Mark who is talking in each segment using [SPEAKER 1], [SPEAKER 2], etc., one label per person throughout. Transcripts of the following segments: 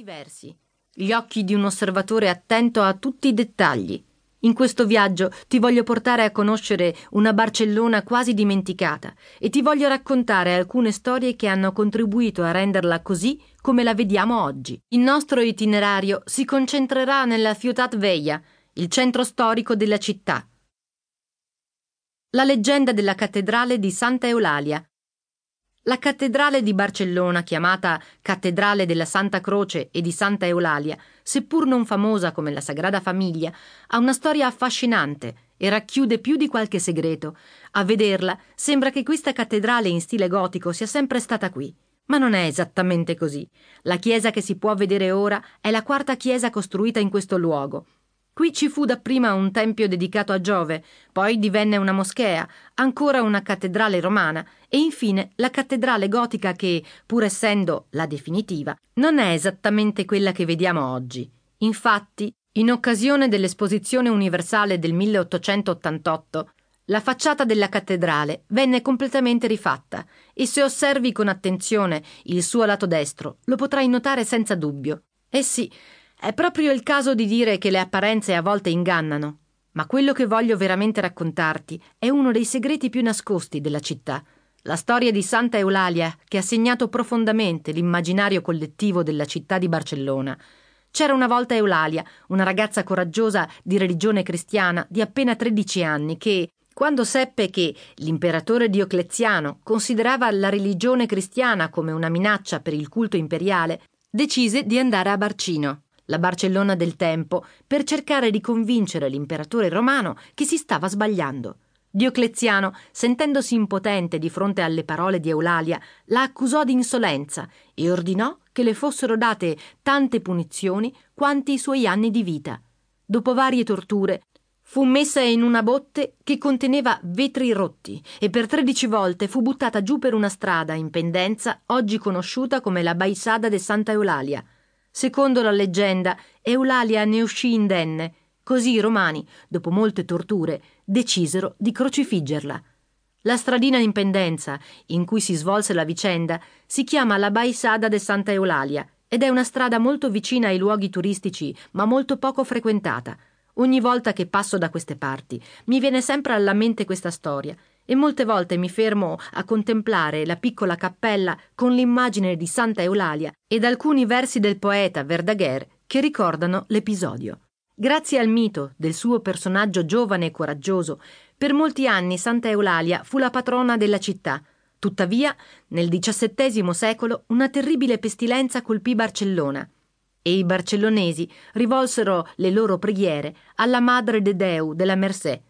[SPEAKER 1] diversi, gli occhi di un osservatore attento a tutti i dettagli. In questo viaggio ti voglio portare a conoscere una Barcellona quasi dimenticata e ti voglio raccontare alcune storie che hanno contribuito a renderla così come la vediamo oggi. Il nostro itinerario si concentrerà nella Ciutat Vella, il centro storico della città. La leggenda della cattedrale di Santa Eulalia, la cattedrale di Barcellona, chiamata Cattedrale della Santa Croce e di Santa Eulalia, seppur non famosa come la Sagrada Famiglia, ha una storia affascinante e racchiude più di qualche segreto. A vederla sembra che questa cattedrale in stile gotico sia sempre stata qui. Ma non è esattamente così. La chiesa che si può vedere ora è la quarta chiesa costruita in questo luogo Qui ci fu dapprima un tempio dedicato a Giove, poi divenne una moschea, ancora una cattedrale romana e infine la cattedrale gotica che, pur essendo la definitiva, non è esattamente quella che vediamo oggi. Infatti, in occasione dell'Esposizione universale del 1888, la facciata della cattedrale venne completamente rifatta e se osservi con attenzione il suo lato destro lo potrai notare senza dubbio. Eh sì, è proprio il caso di dire che le apparenze a volte ingannano, ma quello che voglio veramente raccontarti è uno dei segreti più nascosti della città. La storia di Santa Eulalia che ha segnato profondamente l'immaginario collettivo della città di Barcellona. C'era una volta Eulalia, una ragazza coraggiosa di religione cristiana di appena 13 anni che, quando seppe che l'imperatore Diocleziano considerava la religione cristiana come una minaccia per il culto imperiale, decise di andare a Barcino la Barcellona del tempo, per cercare di convincere l'imperatore romano che si stava sbagliando. Diocleziano, sentendosi impotente di fronte alle parole di Eulalia, la accusò di insolenza e ordinò che le fossero date tante punizioni quanti i suoi anni di vita. Dopo varie torture, fu messa in una botte che conteneva vetri rotti e per tredici volte fu buttata giù per una strada in pendenza oggi conosciuta come la Baisada de Santa Eulalia. Secondo la leggenda, Eulalia ne uscì indenne, così i romani, dopo molte torture, decisero di crocifiggerla. La stradina in pendenza, in cui si svolse la vicenda, si chiama la Baisada de Santa Eulalia ed è una strada molto vicina ai luoghi turistici, ma molto poco frequentata. Ogni volta che passo da queste parti mi viene sempre alla mente questa storia e molte volte mi fermo a contemplare la piccola cappella con l'immagine di Santa Eulalia ed alcuni versi del poeta Verdaguer che ricordano l'episodio. Grazie al mito del suo personaggio giovane e coraggioso, per molti anni Santa Eulalia fu la patrona della città. Tuttavia, nel XVII secolo una terribile pestilenza colpì Barcellona e i barcellonesi rivolsero le loro preghiere alla Madre de Deu della Mercè.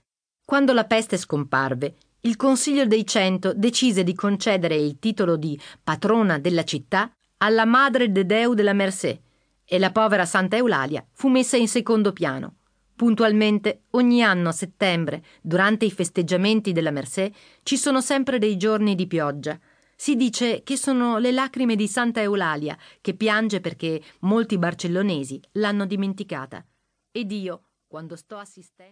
[SPEAKER 1] Quando la peste scomparve, il Consiglio dei Cento decise di concedere il titolo di patrona della città alla Madre de Deu della Mercè e la povera Santa Eulalia fu messa in secondo piano. Puntualmente, ogni anno a settembre, durante i festeggiamenti della Mercè, ci sono sempre dei giorni di pioggia. Si dice che sono le lacrime di Santa Eulalia che piange perché molti barcellonesi l'hanno dimenticata. Ed io, quando sto assistendo